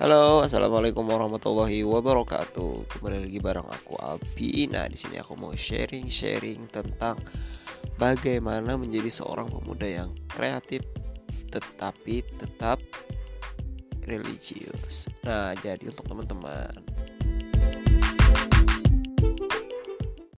Halo, assalamualaikum warahmatullahi wabarakatuh. Kembali lagi bareng aku Abi. Nah, di sini aku mau sharing-sharing tentang bagaimana menjadi seorang pemuda yang kreatif tetapi tetap religius. Nah, jadi untuk teman-teman